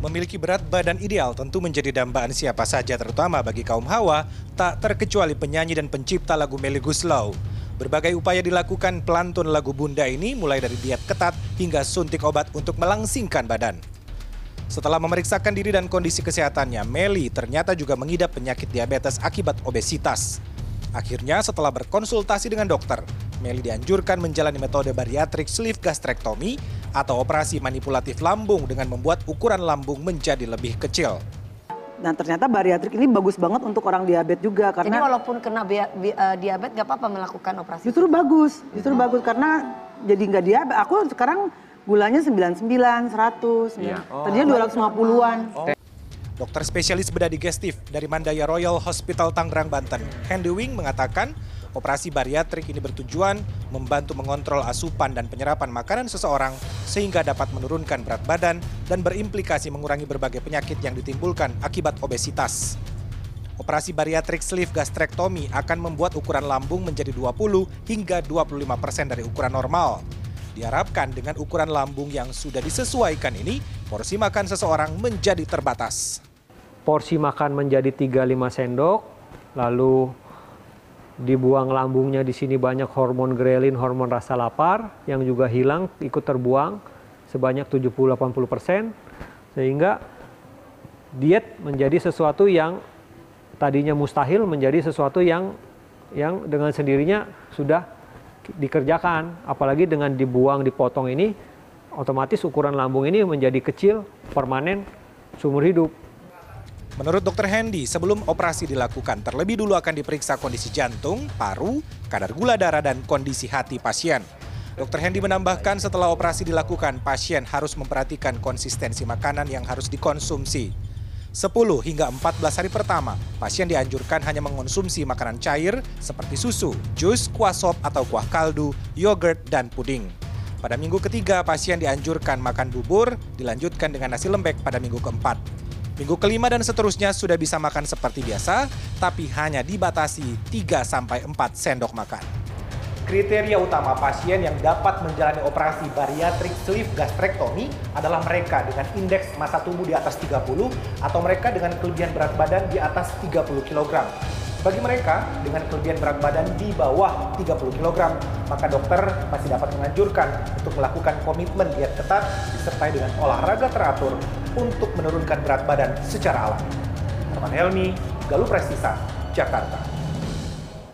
Memiliki berat badan ideal tentu menjadi dambaan siapa saja terutama bagi kaum hawa, tak terkecuali penyanyi dan pencipta lagu Melly Guslau. Berbagai upaya dilakukan pelantun lagu Bunda ini mulai dari diet ketat hingga suntik obat untuk melangsingkan badan. Setelah memeriksakan diri dan kondisi kesehatannya, Melly ternyata juga mengidap penyakit diabetes akibat obesitas. Akhirnya setelah berkonsultasi dengan dokter, Melly dianjurkan menjalani metode bariatrik sleeve gastrectomy atau operasi manipulatif lambung dengan membuat ukuran lambung menjadi lebih kecil. Dan ternyata bariatrik ini bagus banget untuk orang diabetes juga Jadi karena walaupun kena eh, diabetes nggak apa-apa melakukan operasi? justru bagus, justru bagus karena jadi nggak diabetes. Aku sekarang gulanya 99, 100, Iya. tadinya 250-an. Dokter spesialis bedah digestif dari Mandaya Royal Hospital Tangerang, Banten, Hendy Wing mengatakan operasi bariatrik ini bertujuan membantu mengontrol asupan dan penyerapan makanan seseorang sehingga dapat menurunkan berat badan dan berimplikasi mengurangi berbagai penyakit yang ditimbulkan akibat obesitas. Operasi bariatrik sleeve gastrectomy akan membuat ukuran lambung menjadi 20 hingga 25 persen dari ukuran normal. Diharapkan dengan ukuran lambung yang sudah disesuaikan ini, porsi makan seseorang menjadi terbatas. porsi makan menjadi 3-5 sendok, lalu dibuang lambungnya di sini banyak hormon grelin, hormon rasa lapar yang juga hilang ikut terbuang sebanyak 70-80 persen, sehingga diet menjadi sesuatu yang tadinya mustahil menjadi sesuatu yang yang dengan sendirinya sudah dikerjakan, apalagi dengan dibuang, dipotong ini, otomatis ukuran lambung ini menjadi kecil, permanen, seumur hidup. Menurut Dr. Hendy, sebelum operasi dilakukan, terlebih dulu akan diperiksa kondisi jantung, paru, kadar gula darah, dan kondisi hati pasien. Dr. Hendy menambahkan setelah operasi dilakukan, pasien harus memperhatikan konsistensi makanan yang harus dikonsumsi. 10 hingga 14 hari pertama, pasien dianjurkan hanya mengonsumsi makanan cair seperti susu, jus, kuah sop atau kuah kaldu, yogurt, dan puding. Pada minggu ketiga, pasien dianjurkan makan bubur, dilanjutkan dengan nasi lembek pada minggu keempat. Minggu kelima dan seterusnya sudah bisa makan seperti biasa, tapi hanya dibatasi 3-4 sendok makan. Kriteria utama pasien yang dapat menjalani operasi bariatrik sleeve gastrectomy adalah mereka dengan indeks massa tubuh di atas 30 atau mereka dengan kelebihan berat badan di atas 30 kg. Bagi mereka dengan kelebihan berat badan di bawah 30 kg, maka dokter masih dapat menganjurkan untuk melakukan komitmen diet ketat disertai dengan olahraga teratur untuk menurunkan berat badan secara alami. Arman Helmi, Galuh Prestisa, Jakarta.